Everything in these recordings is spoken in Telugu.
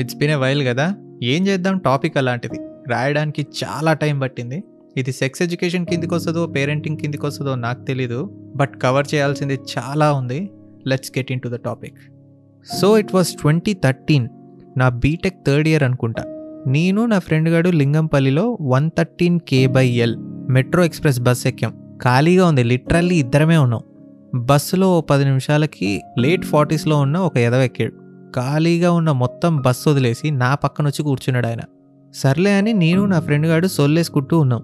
ఇట్స్ బిన్ ఏ వైల్ కదా. ఏం చేద్దాం? టాపిక్ అలాంటిది. రాయడానికి చాలా టైం పట్టింది. ఇది సెక్స్ ఎడ్యుకేషన్ కిందికి వస్తుందో పేరెంటింగ్ కిందికి వస్తుందో నాకు తెలీదు. బట్ కవర్ చేయాల్సింది చాలా ఉంది. Let's get into the topic so it was twenty thirteen నా బీటెక్ థర్డ్ ఇయర్ అనుకుంటా. నేను నా ఫ్రెండ్ గాడు లింగంపల్లిలో one thirteen K by L metro express bus ఎక్కాం. ఖాళీగా ఉంది. లిటరల్లీ ఇద్దరమే ఉన్నాం. బస్సులో ఓ పది నిమిషాలకి లేట్ ఫార్టీస్లో ఉన్న ఒక ఎదవ ఎక్కాడు. ఖాళీగా ఉన్న మొత్తం బస్సు వదిలేసి నా పక్కన వచ్చి కూర్చున్నాడు ఆయన. సర్లే అని నేను నా ఫ్రెండ్ గాడు సొల్లేసుకుంటూ ఉన్నాం.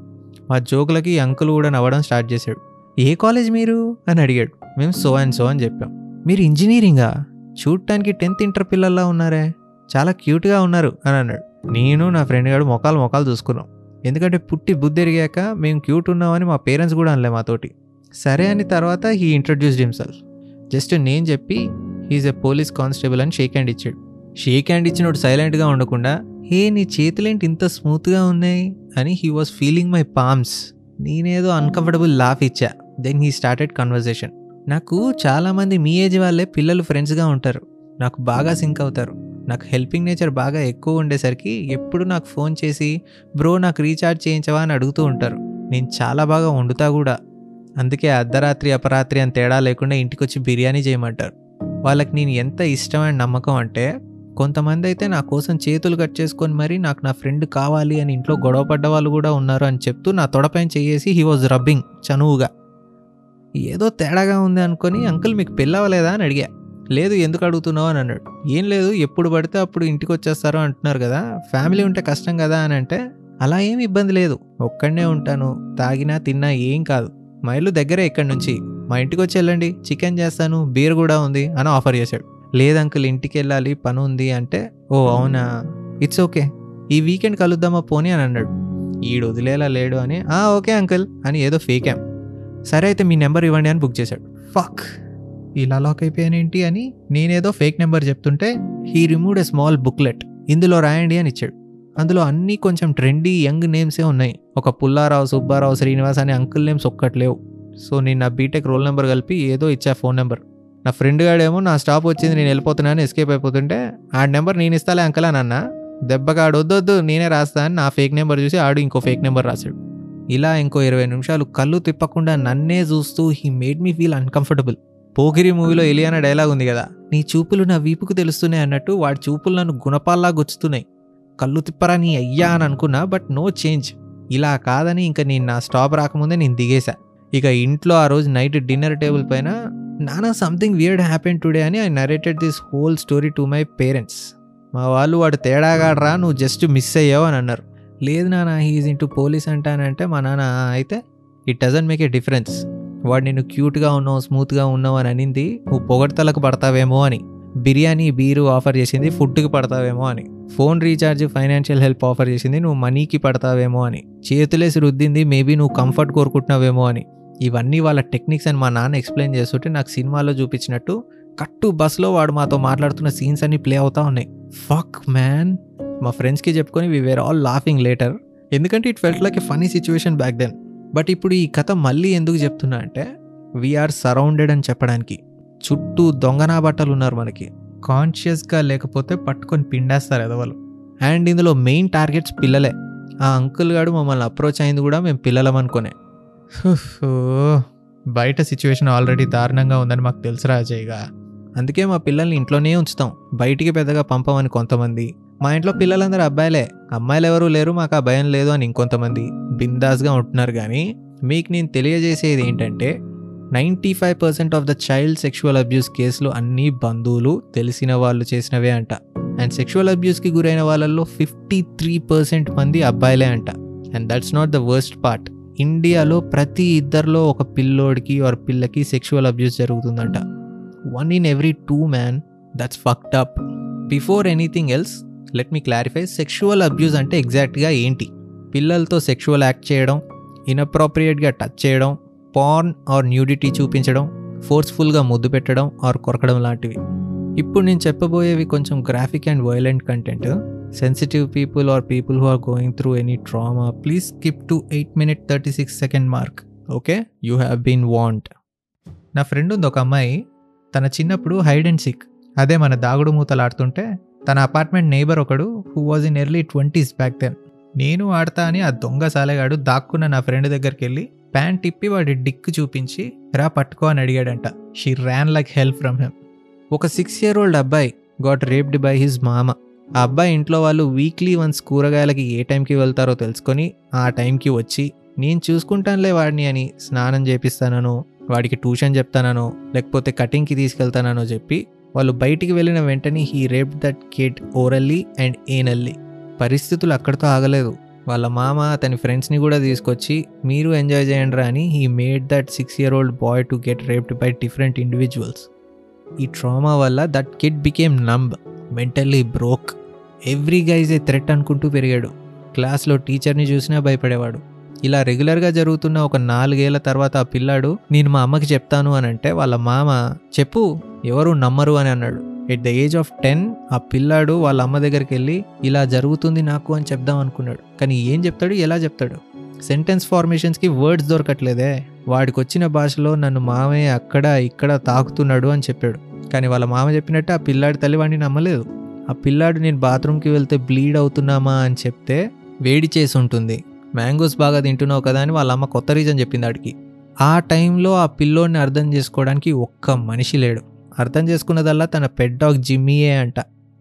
మా జోకులకి అంకుల్ కూడా నవ్వడం స్టార్ట్ చేశాడు. ఏ కాలేజ్ మీరు? అని అడిగాడు. మేము సో అండ్ సో అని చెప్పాం. మీరు ఇంజనీరింగా? చూడటానికి టెన్త్ ఇంటర్ పిల్లల్లా ఉన్నారే? చాలా క్యూట్గా ఉన్నారు అని అన్నాడు. నేను నా ఫ్రెండ్ గాడు మొఖాలు మొఖాలు చూసుకున్నాం. ఎందుకంటే పుట్టి బుద్ధి ఎరిగాక మేము క్యూట్ ఉన్నామని మా పేరెంట్స్ కూడా అనలే మాతోటి. సరే అని తర్వాత హీ ఇంట్రడ్యూస్డ్ హిమ్సెల్ఫ్. జస్ట్ నేను చెప్పి ఈజ్ ఎ పోలీస్ కానిస్టేబుల్ అని షేక్ హ్యాండ్ ఇచ్చాడు. షేక్ హ్యాండ్ ఇచ్చినోడు సైలెంట్గా ఉండకుండా హే నీ చేతులేంటి ఇంత స్మూత్గా ఉన్నాయి? అని he was feeling my palms నేనేదో అన్కంఫర్టబుల్ లాఫ్ ఇచ్చా. దెన్ హీ స్టార్టెడ్ కన్వర్జేషన్ నాకు చాలామంది మీ ఏజ్ వాళ్ళే పిల్లలు ఫ్రెండ్స్గా ఉంటారు. నాకు బాగా సింక్ అవుతారు. నాకు హెల్పింగ్ నేచర్ బాగా ఎక్కువ ఉండేసరికి ఎప్పుడు నాకు ఫోన్ చేసి బ్రో నాకు రీఛార్జ్ చేయించవా? అని అడుగుతూ ఉంటారు. నేను చాలా బాగా వండుతా కూడా. అందుకే అర్ధరాత్రి అపరాత్రి అని తేడా లేకుండా ఇంటికి వచ్చి బిర్యానీ చేయమంటారు. వాళ్ళకి నేను ఎంత ఇష్టమైన నమ్మకం అంటే కొంతమంది అయితే నా కోసం చేతులు కట్ చేసుకొని మరీ నాకు నా ఫ్రెండ్ కావాలి అని ఇంట్లో గొడవ పడ్డ వాళ్ళు కూడా ఉన్నారు అని చెప్తూ నా తొడపైన చేసి హీ వాజ్ రబ్బింగ్ చనువుగా. ఏదో తేడాగా ఉంది అనుకొని అంకుల్ మీకు పెళ్ళవలేదా అని అడిగా. లేదు ఎందుకు అడుగుతున్నావు? అని అన్నాడు. ఏం లేదు ఎప్పుడు పడితే అప్పుడు ఇంటికి వచ్చేస్తారు అంటున్నారు కదా ఫ్యామిలీ ఉంటే కష్టం కదా అని అంటే అలా ఏం ఇబ్బంది లేదు ఒక్కడనే ఉంటాను తాగినా తిన్నా ఏం కాదు మైళ్ళు దగ్గరే ఇక్కడి నుంచి. మా ఇంటికి వచ్చి వెళ్ళండి చికెన్ చేస్తాను బీర్ కూడా ఉంది అని ఆఫర్ చేశాడు. లేదు అంకుల్ ఇంటికి వెళ్ళాలి పని ఉంది అంటే ఓ అవునా? It's okay. ఈ వీకెండ్ కలుద్దామా పోనీ అని అన్నాడు. ఈడు వదిలేలా లేడు అని ఆ ఓకే అంకుల్ అని ఏదో ఫేకాం. సరే అయితే మీ నెంబర్ ఇవ్వండి అని బుక్ చేశాడు. ఫక్! ఇలా లాక్ అయిపోయానేంటి అని నేనేదో ఫేక్ నెంబర్ చెప్తుంటే he remove a small booklet ఇందులో రాయండి అని ఇచ్చాడు. అందులో అన్నీ కొంచెం ట్రెండీ యంగ్ నేమ్సే ఉన్నాయి. ఒక పుల్లారావు సుబ్బారావు శ్రీనివాస్ అనే అంకుల్ నేమ్స్ ఒక్కట్లేవు సో నేను నా బీటెక్ రోల్ నెంబర్ కలిపి ఏదో ఇచ్చా ఫోన్ నెంబర్. నా ఫ్రెండ్ గాడేమో నా స్టాప్ వచ్చింది నేను వెళ్ళిపోతున్నాను ఎస్కేప్ అయిపోతుంటే ఆ నెంబర్ నేను ఇస్తాలే అంకల్ అని అన్న. దెబ్బగాడు వద్దొద్దు నేనే రాస్తా అని నా ఫేక్ నెంబర్ చూసి ఆడు ఇంకో ఫేక్ నెంబర్ రాశాడు. ఇలా ఇంకో ఇరవై నిమిషాలు కళ్ళు తిప్పకుండా నన్నే చూస్తూ he made me feel uncomfortable Pokiri మూవీలో ఎలియానా డైలాగ్ ఉంది కదా నీ చూపులు నా వీపుకు తెలుస్తున్నాయి అన్నట్టు వాడి చూపులు నన్ను గుణపాల్లా గుచ్చుతున్నాయి. కళ్ళు తిప్పరా నీ అయ్యా అని అనుకున్నా బట్ నో చేంజ్. ఇలా కాదని ఇంకా నేను నా స్టాప్ రాకముందే నేను దిగేశా. ఇక ఇంట్లో ఆ రోజు నైట్ డిన్నర్ టేబుల్ పైన నానా సంథింగ్ వియర్డ్ హ్యాపెన్ టుడే అని I narrated this whole story to my parents మా వాళ్ళు వాడు తేడాగాడరా నువ్వు జస్ట్ మిస్ అయ్యావు అని అన్నారు. లేదు నాన్న హీఈస్ ఇంటూ పోలీస్ అంటానంటే మా నాన్న అయితే it doesn't make a difference వాడు నేను క్యూట్గా ఉన్నావు స్మూత్గా ఉన్నావు అని అనింది. నువ్వు పొగడతలకు పడతావేమో అని. బిర్యానీ బీరు ఆఫర్ చేసింది ఫుడ్కి పడతావేమో అని. Phone recharge financial help offer చేసింది నువ్వు మనీకి పడతావేమో అని. చేతులేసి రుద్దింది మేబీ నువ్వు కంఫర్ట్ కోరుకుంటున్నావేమో అని. ఇవన్నీ వాళ్ళ టెక్నిక్స్ అని మా నాన్న ఎక్స్ప్లెయిన్ చేస్తుంటే నాకు సినిమాలో చూపించినట్టు కట్టు బస్లో వాడు మాతో మాట్లాడుతున్న సీన్స్ అన్ని ప్లే అవుతా ఉన్నాయి. ఫక్ మ్యాన్ మా ఫ్రెండ్స్కి చెప్పుకొని we were all laughing later ఎందుకంటే it felt like a funny situation back then but ఇప్పుడు ఈ కథ మళ్ళీ ఎందుకు చెప్తున్నా అంటే వీఆర్ సరౌండెడ్ అని చెప్పడానికి. చుట్టూ దొంగనా బట్టలు ఉన్నారు మనకి. కాన్షియస్గా లేకపోతే పట్టుకొని పిండేస్తారు ఎదవలు. అండ్ ఇందులో మెయిన్ టార్గెట్స్ పిల్లలే. ఆ అంకుల్ గాడు మమ్మల్ని అప్రోచ్ అయింది కూడా మేము పిల్లలం అనుకునే బయట సిచ్యువేషన్ ఆల్రెడీ దారుణంగా ఉందని మాకు తెలుసురా అజయ్గా అందుకే మా పిల్లల్ని ఇంట్లోనే ఉంచుతాం. బయటికి పెద్దగా పంపమని కొంతమంది. మా ఇంట్లో పిల్లలందరూ అబ్బాయిలే. అమ్మాయిలు ఎవరూ లేరు మాకు ఆ భయం లేదు అని ఇంకొంతమంది బిందాస్గా ఉంటున్నారు కానీ మీకు నేను తెలియజేసేది ఏంటంటే ninety five percent of the child sexual abuse కేసులు అన్నీ బంధువులు తెలిసిన వాళ్ళు చేసినవే అంట. అండ్ సెక్షువల్ అబ్యూస్కి గురైన వాళ్ళల్లో ఫిఫ్టీ త్రీ పర్సెంట్ మంది అబ్బాయిలే అంట. And that's not the worst part. ఇండియాలో ప్రతి ఇద్దరిలో ఒక పిల్లోడికి ఆర్ పిల్లకి సెక్షువల్ అబ్యూస్ జరుగుతుందంట. One in every two man that's fucked up before anything else let me clarify sexual abuse అంటే ఎగ్జాక్ట్గా ఏంటి? పిల్లలతో సెక్షువల్ యాక్ట్ చేయడం ఇన్అప్రోప్రియేట్గా టచ్ చేయడం పార్న్ ఆర్ న్యూడిటీ చూపించడం ఫోర్స్ఫుల్గా ముద్దు పెట్టడం ఆర్ కొరకడం లాంటివి. ఇప్పుడు నేను చెప్పబోయేవి కొంచెం graphic and violent content sensitive people or people who are going through any trauma please skip to eight minute thirty six second mark okay you have been warned నా ఫ్రెండ్ ఉంది ఒక అమ్మాయి. తన చిన్నప్పుడు హైడ్ అండ్ సిక్ అదే మన దాగుడు మూతలాడుతుంటే తన అపార్ట్మెంట్ నేబర్ ఒకడు who was in early twenties back then నేను ఆడతా అని ఆ దొంగ సాలెగాడు దాక్కున్న నా ఫ్రెండ్ దగ్గరికి వెళ్ళి ప్యాంట్ తిప్పి వాడి డిక్ చూపించి రా పట్టుకో అని అడిగాడంట. She ran like help from him ఒక సిక్స్ ఇయర్ ఓల్డ్ అబ్బాయి గాట్ రేప్డ్ బై హిజ్ మామ ఆ అబ్బాయి ఇంట్లో వాళ్ళు వీక్లీ వన్స్ కూరగాయలకి ఏ టైంకి వెళ్తారో తెలుసుకొని ఆ టైంకి వచ్చి నేను చూసుకుంటానులే వాడిని అని స్నానం చేపిస్తానను వాడికి ట్యూషన్ చెప్తానను లేకపోతే కటింగ్కి తీసుకెళ్తానో చెప్పి వాళ్ళు బయటికి వెళ్ళిన వెంటనే he rape that kid orally and anally పరిస్థితులు అక్కడితో ఆగలేదు. వాళ్ళ మామ అతని ఫ్రెండ్స్ని కూడా తీసుకొచ్చి మీరు ఎంజాయ్ చేయండి అని he made that six year old boy to get raped by different individuals ఈ ట్రామా వల్ల that kid became numb mentally broke every guy's a threat అనుకుంటూ పెరిగాడు. క్లాస్లో టీచర్ని చూసినా భయపడేవాడు. ఇలా రెగ్యులర్గా జరుగుతున్న ఒక నాలుగేళ్ళ తర్వాత ఆ పిల్లాడు నేను మా అమ్మకి చెప్తాను అని అంటే వాళ్ళ మామ చెప్పు ఎవరు నమ్మరు అని అన్నాడు. At the age of ten ఆ పిల్లాడు వాళ్ళ అమ్మ దగ్గరికి వెళ్ళి ఇలా జరుగుతుంది నాకు అని చెప్దాం అనుకున్నాడు. కానీ ఏం చెప్తాడు ఎలా చెప్తాడు? సెంటెన్స్ ఫార్మేషన్స్కి వర్డ్స్ దొరకట్లేదే. వాడికి వచ్చిన భాషలో నన్ను మామయ్య అక్కడ ఇక్కడ తాకుతున్నాడు అని చెప్పాడు. కానీ వాళ్ళ మామ చెప్పినట్టు ఆ పిల్లాడి తల్లి వాడిని నమ్మలేదు. ఆ పిల్లాడు నేను బాత్రూమ్కి వెళ్తే బ్లీడ్ అవుతున్నామా? అని చెప్తే వేడి చేసి ఉంటుంది. మ్యాంగోస్ బాగా తింటున్నావు కదా అని వాళ్ళ అమ్మ కొత్త రీజన్ చెప్పింది ఆడికి. ఆ టైంలో ఆ పిల్లోడిని అర్థం చేసుకోవడానికి ఒక్క మనిషి లేడు. అర్థం చేసుకున్నదల్లా తన పెడ్ డాగ్ జిమ్మీయే అంట.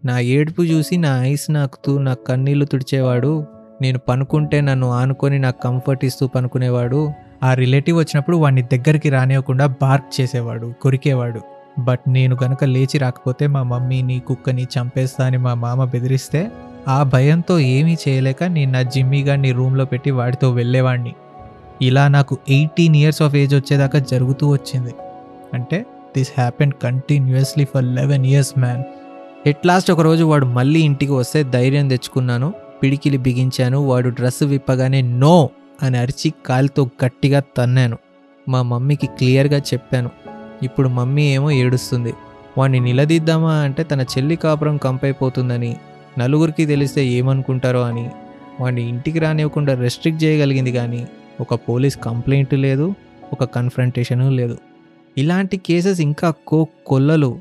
నా ఏడుపు చూసి నా ఐస్ నాకుతూ నా కన్నీళ్ళు తుడిచేవాడు నేను పనుకుంటే నన్ను ఆనుకొని నాకు కంఫర్ట్ ఇస్తూ పనుకునేవాడు ఆ రిలేటివ్ వచ్చినప్పుడు వాడిని దగ్గరికి రానివ్వకుండా బార్క్ చేసేవాడు కొరికేవాడు. బట్ నేను గనక లేచి రాకపోతే మా మమ్మీని కుక్కని చంపేస్తా అని మా మామ బెదిరిస్తే ఆ భయంతో ఏమీ చేయలేక నేను నా జిమ్మీగాడిని రూమ్లో పెట్టి వాడితో వెళ్ళేవాడిని ఇలా నాకు ఎయిటీన్ ఇయర్స్ ఆఫ్ ఏజ్ వచ్చేదాకా జరుగుతూ వచ్చింది. అంటే this happen continuously for eleven years man at last ఒకరోజు వాడు మళ్ళీ ఇంటికి వస్తే ధైర్యం తెచ్చుకున్నాను పిడికిలి బిగించాను వాడు డ్రెస్ విప్పగానే నో అని అరిచి కాలితో గట్టిగా తన్నాను. మా మమ్మీకి క్లియర్గా చెప్పాను. ఇప్పుడు మమ్మీ ఏమో ఏడుస్తుంది. వాడిని నిలదీద్దామా అంటే తన చెల్లి కాపురం కంపైపోతుందని నలుగురికి తెలిస్తే ఏమనుకుంటారో అని. వాడిని ఇంటికి రానివ్వకుండా రెస్ట్రిక్ట్ చేయగలిగింది కానీ ఒక పోలీస్ కంప్లైంట్ లేదు ఒక కన్ఫ్రంటేషను లేదు. ఇలాంటి కేసెస్ ఇంకా కో కొల్లలు.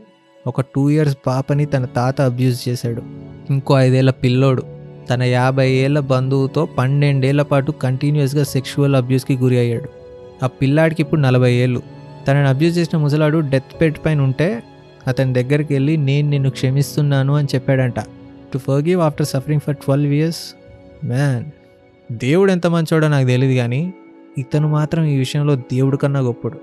ఒక టూ ఇయర్స్ పాపని తన తాత అబ్యూజ్ చేశాడు. ఇంకో ఐదేళ్ళ పిల్లోడు. తన యాభై ఏళ్ళ బంధువుతో పన్నెండేళ్ళ పాటు కంటిన్యూస్గా సెక్షువల్ అబ్యూస్కి గురి అయ్యాడు. ఆ పిల్లాడికి ఇప్పుడు నలభై ఏళ్ళు. తనని అబ్యూజ్ చేసిన ముసలాడు డెత్ బెడ్ పైన ఉంటే అతని దగ్గరికి వెళ్ళి నేను నిన్ను క్షమిస్తున్నాను అని చెప్పాడంట. To forgive after suffering for twelve years man దేవుడు ఎంత మంచోడో నాకు తెలియదు కానీ ఇతను మాత్రం ఈ విషయంలో దేవుడు కన్నా గొప్పడు.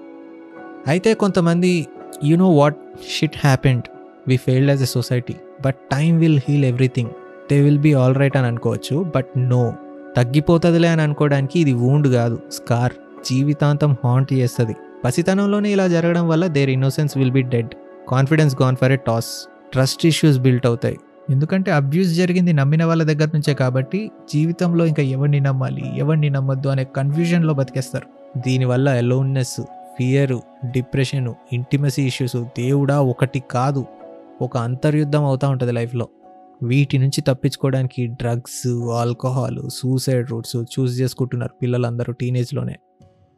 అయితే కొంతమంది you know what shit happened we failed as a society but time will heal everything they will be all right అని అనుకోవచ్చు. బట్ నో తగ్గిపోతుందిలే అని అనుకోవడానికి ఇది వూండ్ కాదు. స్కార్ జీవితాంతం హాంట్ చేస్తుంది. పసితనంలోనే ఇలా జరగడం వల్ల their innocence will be dead confidence gone for a toss trust issues built అవుతాయి. ఎందుకంటే అబ్యూస్ జరిగింది నమ్మిన వాళ్ళ దగ్గర నుంచే కాబట్టి జీవితంలో ఇంకా ఎవరిని నమ్మాలి ఎవరిని నమ్మద్దు అనే కన్ఫ్యూజన్లో బతికేస్తారు. దీనివల్ల aloneness fear depression intimacy issues దేవుడా ఒకటి కాదు. ఒక అంతర్యుద్ధం అవుతూ ఉంటుంది లైఫ్లో వీటి నుంచి తప్పించుకోవడానికి drugs alcohol suicide routes choose చేసుకుంటున్నారు పిల్లలందరూ టీనేజ్లోనే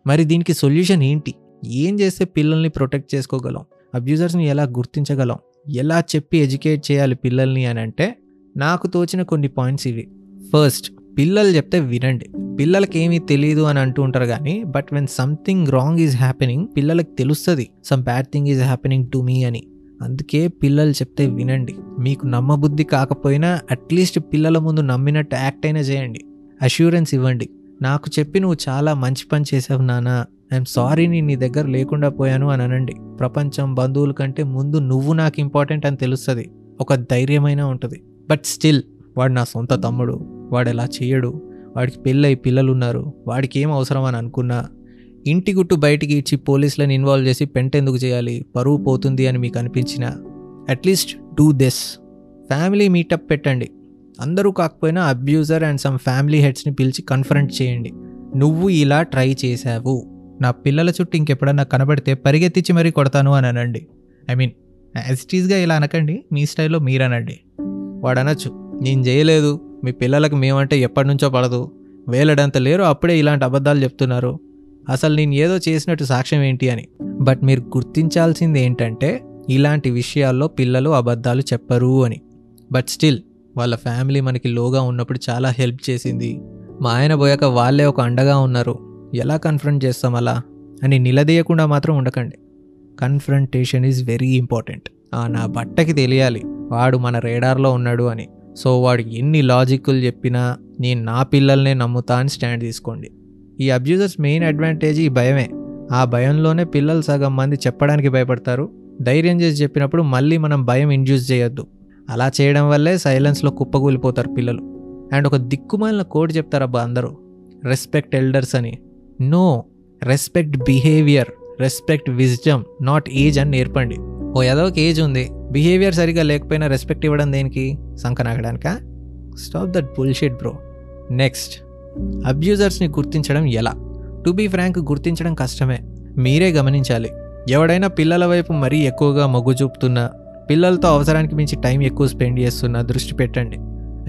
మరి దీనికి సొల్యూషన్ ఏంటి? ఏం చేస్తే పిల్లల్ని ప్రొటెక్ట్ చేసుకోగలం? అబ్యూజర్స్ని ఎలా గుర్తించగలం? ఎలా చెప్పి ఎడ్యుకేట్ చేయాలి పిల్లల్ని అని అంటే నాకు తోచిన కొన్ని పాయింట్స్ ఇవి. ఫస్ట్ పిల్లలు చెప్తే వినండి. పిల్లలకి ఏమీ తెలియదు అని అంటూ ఉంటారు కానీ but when something wrong is happening పిల్లలకి తెలుస్తుంది. Some bad thing is happening to me అని. అందుకే పిల్లలు చెప్తే వినండి. మీకు నమ్మబుద్ధి కాకపోయినా అట్లీస్ట్ పిల్లల ముందు నమ్మినట్టు యాక్ట్ అయినా చేయండి. అష్యూరెన్స్ ఇవ్వండి. నాకు చెప్పి నువ్వు చాలా మంచి పని చేసావు నానా ఐఎమ్ సారీ నేను నీ దగ్గర లేకుండా పోయాను అని అనండి ప్రపంచం బంధువుల కంటే ముందు నువ్వు నాకు ఇంపార్టెంట్ అని తెలుస్తుంది. ఒక ధైర్యమైన ఉంటుంది. బట్ స్టిల్ వాడు నా సొంత తమ్ముడు. వాడు ఎలా చేయడు. వాడికి పెళ్ళై పిల్లలు ఉన్నారు వాడికి ఏం అవసరం అని అనుకున్నా. ఇంటి గుట్టు బయటికి ఇచ్చి పోలీసులను ఇన్వాల్వ్ చేసి పెంట ఎందుకు చేయాలి? పరువు పోతుంది అని మీకు అనిపించిన? At least do this family meetup పెట్టండి. అందరూ కాకపోయినా అబ్యూజర్ అండ్ సమ్ ఫ్యామిలీ హెడ్స్ని పిలిచి కన్ఫరెంట్ చేయండి. నువ్వు ఇలా ట్రై చేశావు. నా పిల్లల చుట్టూ ఇంకెప్పుడన్నా కనబడితే పరిగెత్తించి మరీ కొడతాను అని అనండి ఐ మీన్ యాజ్ ఇట్ ఇలా అనకండి మీ స్టైల్లో మీరు అనండి వాడు అనొచ్చు నేను చేయలేదు. మీ పిల్లలకు మేమంటే ఎప్పటి నుంచో పడదు. వేలడంత లేరు అప్పుడే ఇలాంటి అబద్ధాలు చెప్తున్నారు. అసలు నేను ఏదో చేసినట్టు సాక్ష్యం ఏంటి అని. బట్ మీరు గుర్తించాల్సింది ఏంటంటే ఇలాంటి విషయాల్లో పిల్లలు అబద్ధాలు చెప్పరు అని. బట్ స్టిల్ వాళ్ళ ఫ్యామిలీ మనకి లోగా ఉన్నప్పుడు చాలా హెల్ప్ చేసింది. మా ఆయన పోయాక వాళ్ళే ఒక అండగా ఉన్నారు. ఎలా కన్ఫ్రంట్ చేస్తాం అలా అని నిలదీయకుండా మాత్రం ఉండకండి. కన్ఫ్రంటేషన్ ఈజ్ వెరీ ఇంపార్టెంట్ నా బట్టకి తెలియాలి. వాడు మన రేడార్లో ఉన్నాడు అని. సో వాడు ఎన్ని లాజిక్లు చెప్పినా నేను నా పిల్లల్నే నమ్ముతా అని స్టాండ్ తీసుకోండి. ఈ అబ్యూజర్స్ మెయిన్ అడ్వాంటేజ్ ఈ భయమే. ఆ భయంలోనే పిల్లలు సగం మంది చెప్పడానికి భయపడతారు. ధైర్యం చేసి చెప్పినప్పుడు మళ్ళీ మనం భయం ఇండ్యూస్ చేయొద్దు. అలా చేయడం వల్లే సైలెన్స్లో కుప్పకూలిపోతారు పిల్లలు. అండ్ ఒక దిక్కుమాలిన కోడ్ చెప్తారబ్బా అందరూ. రెస్పెక్ట్ ఎల్డర్స్ అని. No respect behaviour respect wisdom not age అని నేర్పండి. ఓ ఏదో ఒక ఏజ్ ఉంది. బిహేవియర్ సరిగా లేకపోయినా రెస్పెక్ట్ ఇవ్వడం దేనికి? సంకనాగడానికా stop that bullshit bro next అబ్యూజర్స్ని గుర్తించడం ఎలా? టు బీ ఫ్రాంక్ గుర్తించడం కష్టమే. మీరే గమనించాలి. ఎవడైనా పిల్లల వైపు మరీ ఎక్కువగా మొగ్గు చూపుతున్నా పిల్లలతో అవసరానికి మించి టైం ఎక్కువ స్పెండ్ చేస్తున్నా దృష్టి పెట్టండి.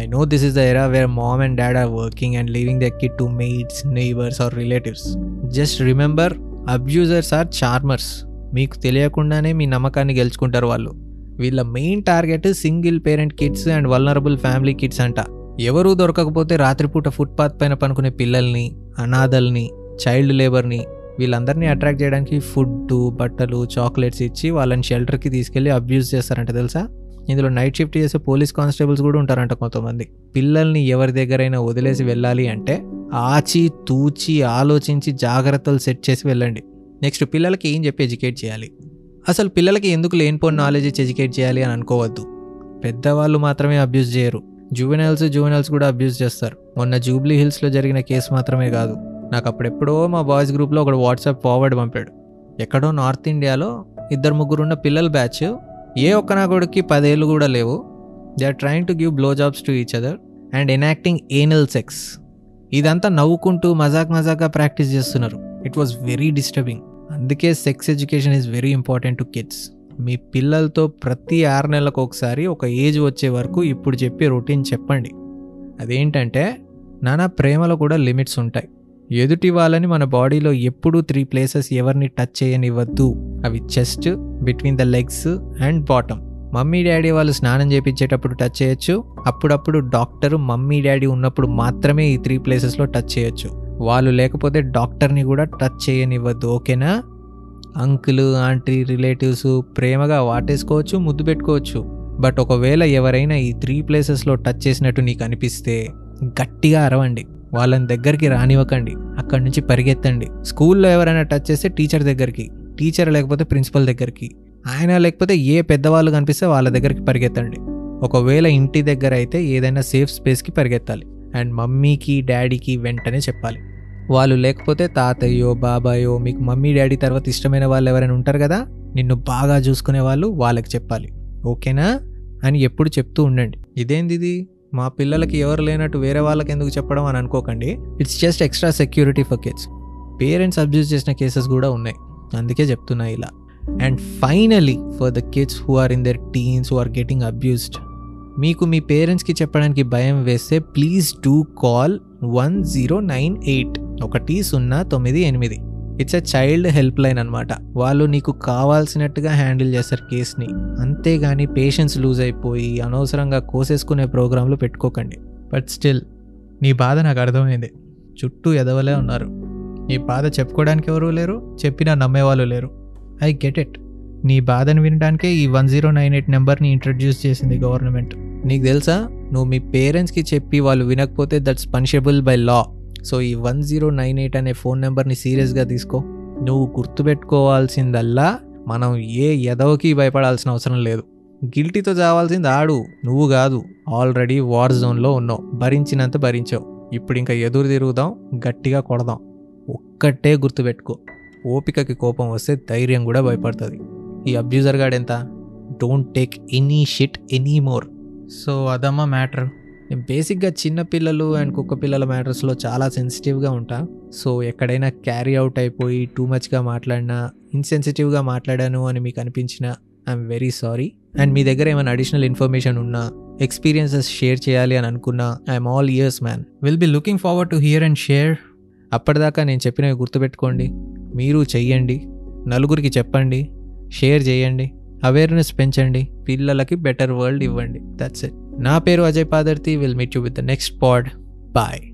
I know this is the era where mom and dad are working and leaving the kid to maids neighbours or relatives just remember abusers are charmers మీకు తెలియకుండానే మీ నమ్మకాన్ని గెలుచుకుంటారు వాళ్ళు. వీళ్ళ main target single parent kids and vulnerable family kids అంట. ఎవరూ దొరకకపోతే రాత్రిపూట ఫుట్పాత్ పైన పనుకునే పిల్లల్ని అనాథల్ని చైల్డ్ లేబర్ని వీళ్ళందరినీ అట్రాక్ట్ చేయడానికి ఫుడ్ బట్టలు చాక్లెట్స్ ఇచ్చి వాళ్ళని షెల్టర్కి తీసుకెళ్ళి అబ్యూస్ చేస్తారంట తెలుసా? ఇందులో నైట్ షిఫ్ట్ చేసే పోలీస్ కానిస్టేబుల్స్ కూడా ఉంటారంట కొంతమంది. పిల్లల్ని ఎవరి దగ్గరైనా వదిలేసి వెళ్ళాలి అంటే ఆచి తూచి ఆలోచించి జాగ్రత్తలు సెట్ చేసి వెళ్ళండి. నెక్స్ట్ పిల్లలకి ఏం చెప్పి ఎడ్యుకేట్ చేయాలి? అసలు పిల్లలకి ఎందుకు లేనిపోయిన నాలెడ్జ్ ఇచ్చి ఎడ్యుకేట్ చేయాలి అని అనుకోవద్దు. పెద్దవాళ్ళు మాత్రమే అబ్యూస్ చేయరు. జూవెనల్స్ జూవెనల్స్ కూడా అబ్యూస్ చేస్తారు. మొన్న జూబ్లీ హిల్స్లో జరిగిన కేసు మాత్రమే కాదు. నాకు అప్పుడెప్పుడో మా బాయ్స్ గ్రూప్లో ఒకడు వాట్సాప్ ఫార్వర్డ్ పంపాడు. ఎక్కడో నార్త్ ఇండియాలో ఇద్దరు ముగ్గురున్న పిల్లల బ్యాచ్ ఏ ఒక్క నా కొడుక్కి పదేళ్ళు కూడా లేవు. They are trying to give blow jobs to each other and enacting anal sex ఇదంతా నవ్వుకుంటూ మజాక్ మజాక్గా ప్రాక్టీస్ చేస్తున్నారు. ఇట్ వాస్ వెరీ డిస్టర్బింగ్ అందుకే sex education is very important to kids మీ పిల్లలతో ప్రతి ఆరు నెలలకు ఒకసారి ఒక ఏజ్ వచ్చే వరకు ఇప్పుడు చెప్పే రొటీన్ చెప్పండి. అదేంటంటే నానా ప్రేమలో కూడా లిమిట్స్ ఉంటాయి. ఎదుటి వాళ్ళని మన బాడీలో ఎప్పుడూ త్రీ ప్లేసెస్ ఎవరిని టచ్ చేయనివ్వద్దు. అవి chest between the legs and bottom mummy daddy వాళ్ళు స్నానం చేయించేటప్పుడు టచ్ చేయొచ్చు. అప్పుడప్పుడు డాక్టర్ మమ్మీ డాడీ ఉన్నప్పుడు మాత్రమే ఈ త్రీ ప్లేసెస్లో టచ్ చేయొచ్చు. వాళ్ళు లేకపోతే డాక్టర్ని కూడా టచ్ చేయనివ్వద్దు ఓకేనా? అంకుల్ ఆంటీ రిలేటివ్స్ ప్రేమగా వాటేసుకోవచ్చు ముద్దు పెట్టుకోవచ్చు. బట్ ఒకవేళ ఎవరైనా ఈ త్రీ ప్లేసెస్లో టచ్ చేసినట్టు నీకు అనిపిస్తే గట్టిగా అరవండి. వాళ్ళని దగ్గరికి రానివ్వకండి. అక్కడి నుంచి పరిగెత్తండి. స్కూల్లో ఎవరైనా టచ్ చేస్తే టీచర్ దగ్గరికి టీచర్ లేకపోతే ప్రిన్సిపల్ దగ్గరికి ఆయన లేకపోతే ఏ పెద్దవాళ్ళు కనిపిస్తే వాళ్ళ దగ్గరికి పరిగెత్తండి. ఒకవేళ ఇంటి దగ్గర అయితే ఏదైనా సేఫ్ స్పేస్కి పరిగెత్తాలి. అండ్ మమ్మీకి డాడీకి వెంటనే చెప్పాలి. వాళ్ళు లేకపోతే తాతయ్యో బాబాయో మీకు మమ్మీ డాడీ తర్వాత ఇష్టమైన వాళ్ళు ఎవరైనా ఉంటారు కదా నిన్ను బాగా చూసుకునే వాళ్ళు వాళ్ళకి చెప్పాలి. ఓకేనా? అని ఎప్పుడు చెప్తూ ఉండండి. ఇదేంది ఇది? మా పిల్లలకి ఎవరు లేనట్టు వేరే వాళ్ళకి ఎందుకు చెప్పడం అని అనుకోకండి. It's just extra security for kids parents abuse చేసిన కేసెస్ కూడా ఉన్నాయి. అందుకే చెప్తున్నా ఇలా. And finally for the kids who are in their teens who are getting abused మీకు మీ పేరెంట్స్కి చెప్పడానికి భయం వేస్తే please do call one zero nine eight ఒకటి సున్నా తొమ్మిది ఎనిమిది. It's a child helpline అనమాట వాళ్ళు నీకు కావాల్సినట్టుగా హ్యాండిల్ చేస్తారు కేస్ని అంతేగాని పేషెన్స్ లూజ్ అయిపోయి అనవసరంగా కోసేసుకునే ప్రోగ్రాంలు పెట్టుకోకండి. బట్ స్టిల్ నీ బాధ నాకు అర్థమైంది. చుట్టూ ఎదవలే ఉన్నారు. నీ బాధ చెప్పుకోవడానికి ఎవరూ లేరు చెప్పినా నమ్మేవాళ్ళు లేరు. ఐ గెట్ ఇట్ నీ బాధను వినడానికే ఈ వన్ జీరో నైన్ ఎయిట్ నెంబర్ని ఇంట్రడ్యూస్ చేసింది గవర్నమెంట్ నీకు తెలుసా? నువ్వు మీ పేరెంట్స్కి చెప్పి వాళ్ళు వినకపోతే that's punishable by law so ఈ వన్ జీరో నైన్ ఎయిట్ అనే ఫోన్ నెంబర్ని సీరియస్గా తీసుకో. నువ్వు గుర్తుపెట్టుకోవాల్సిందల్లా మనం ఏ ఎదవకి భయపడాల్సిన అవసరం లేదు. గిల్టీతో చావాల్సింది ఆడు నువ్వు కాదు. ఆల్రెడీ వార్ జోన్లో ఉన్నావు. భరించినంత భరించావు. ఇప్పుడు ఇంకా ఎదురు తిరుగుదాం గట్టిగా కొడదాం. ఒక్కటే గుర్తుపెట్టుకో. ఓపికకి కోపం వస్తే ధైర్యం కూడా భయపడుతుంది. ఈ అబ్యూజర్ గాడెంత? ఎంత don't take any shit any more. So అదమ్మా matter. నేను బేసిక్గా చిన్న పిల్లలు అండ్ కుక్క పిల్లల మ్యాటర్స్లో చాలా సెన్సిటివ్గా ఉంటా. సో ఎక్కడైనా క్యారీ అవుట్ అయిపోయి టూ మచ్గా మాట్లాడినా ఇన్సెన్సిటివ్గా మాట్లాడాను అని మీకు అనిపించిన ఐఎమ్ వెరీ సారీ. అండ్ మీ దగ్గర ఏమైనా అడిషనల్ ఇన్ఫర్మేషన్ ఉన్నా ఎక్స్పీరియన్సెస్ షేర్ చేయాలి అని అనుకున్నా I'm all ears man. Will be looking forward to hear and share. అప్పటిదాకా నేను చెప్పినవి గుర్తుపెట్టుకోండి. మీరు చెయ్యండి. నలుగురికి చెప్పండి. షేర్ చేయండి. అవేర్నెస్ పెంచండి. పిల్లలకి బెటర్ వరల్డ్ ఇవ్వండి. That's it. నా పేరు Ajay Padarthi. Will meet you with the next pod boy